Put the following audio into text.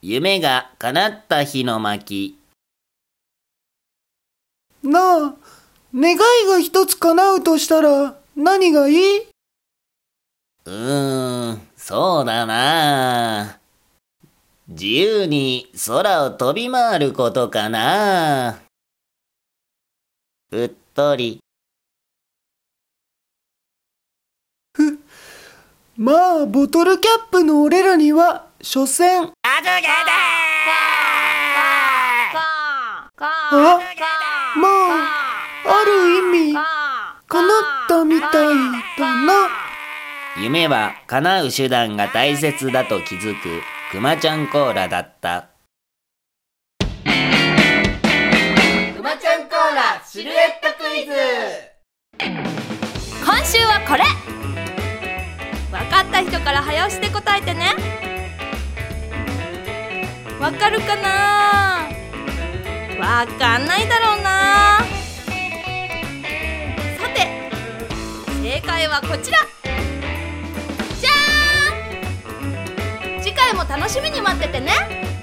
夢が叶った日の巻。なあ、願いが一つ叶うとしたら何がいい？うーん、そうだな。自由に空を飛び回ることかな。うっとり。まあ、ボトルキャップの俺らには、所詮。ああ、まあ、ある意味、叶ったみたいだな。夢は叶う手段が大切だと気づくくまちゃんコーラだった。くまちゃんコーラシルエットクイズ今週はこれった人から早押しで答えてね。わかるかな？わかんないだろうな。さて正解はこちら。じゃーん！次回も楽しみに待っててね。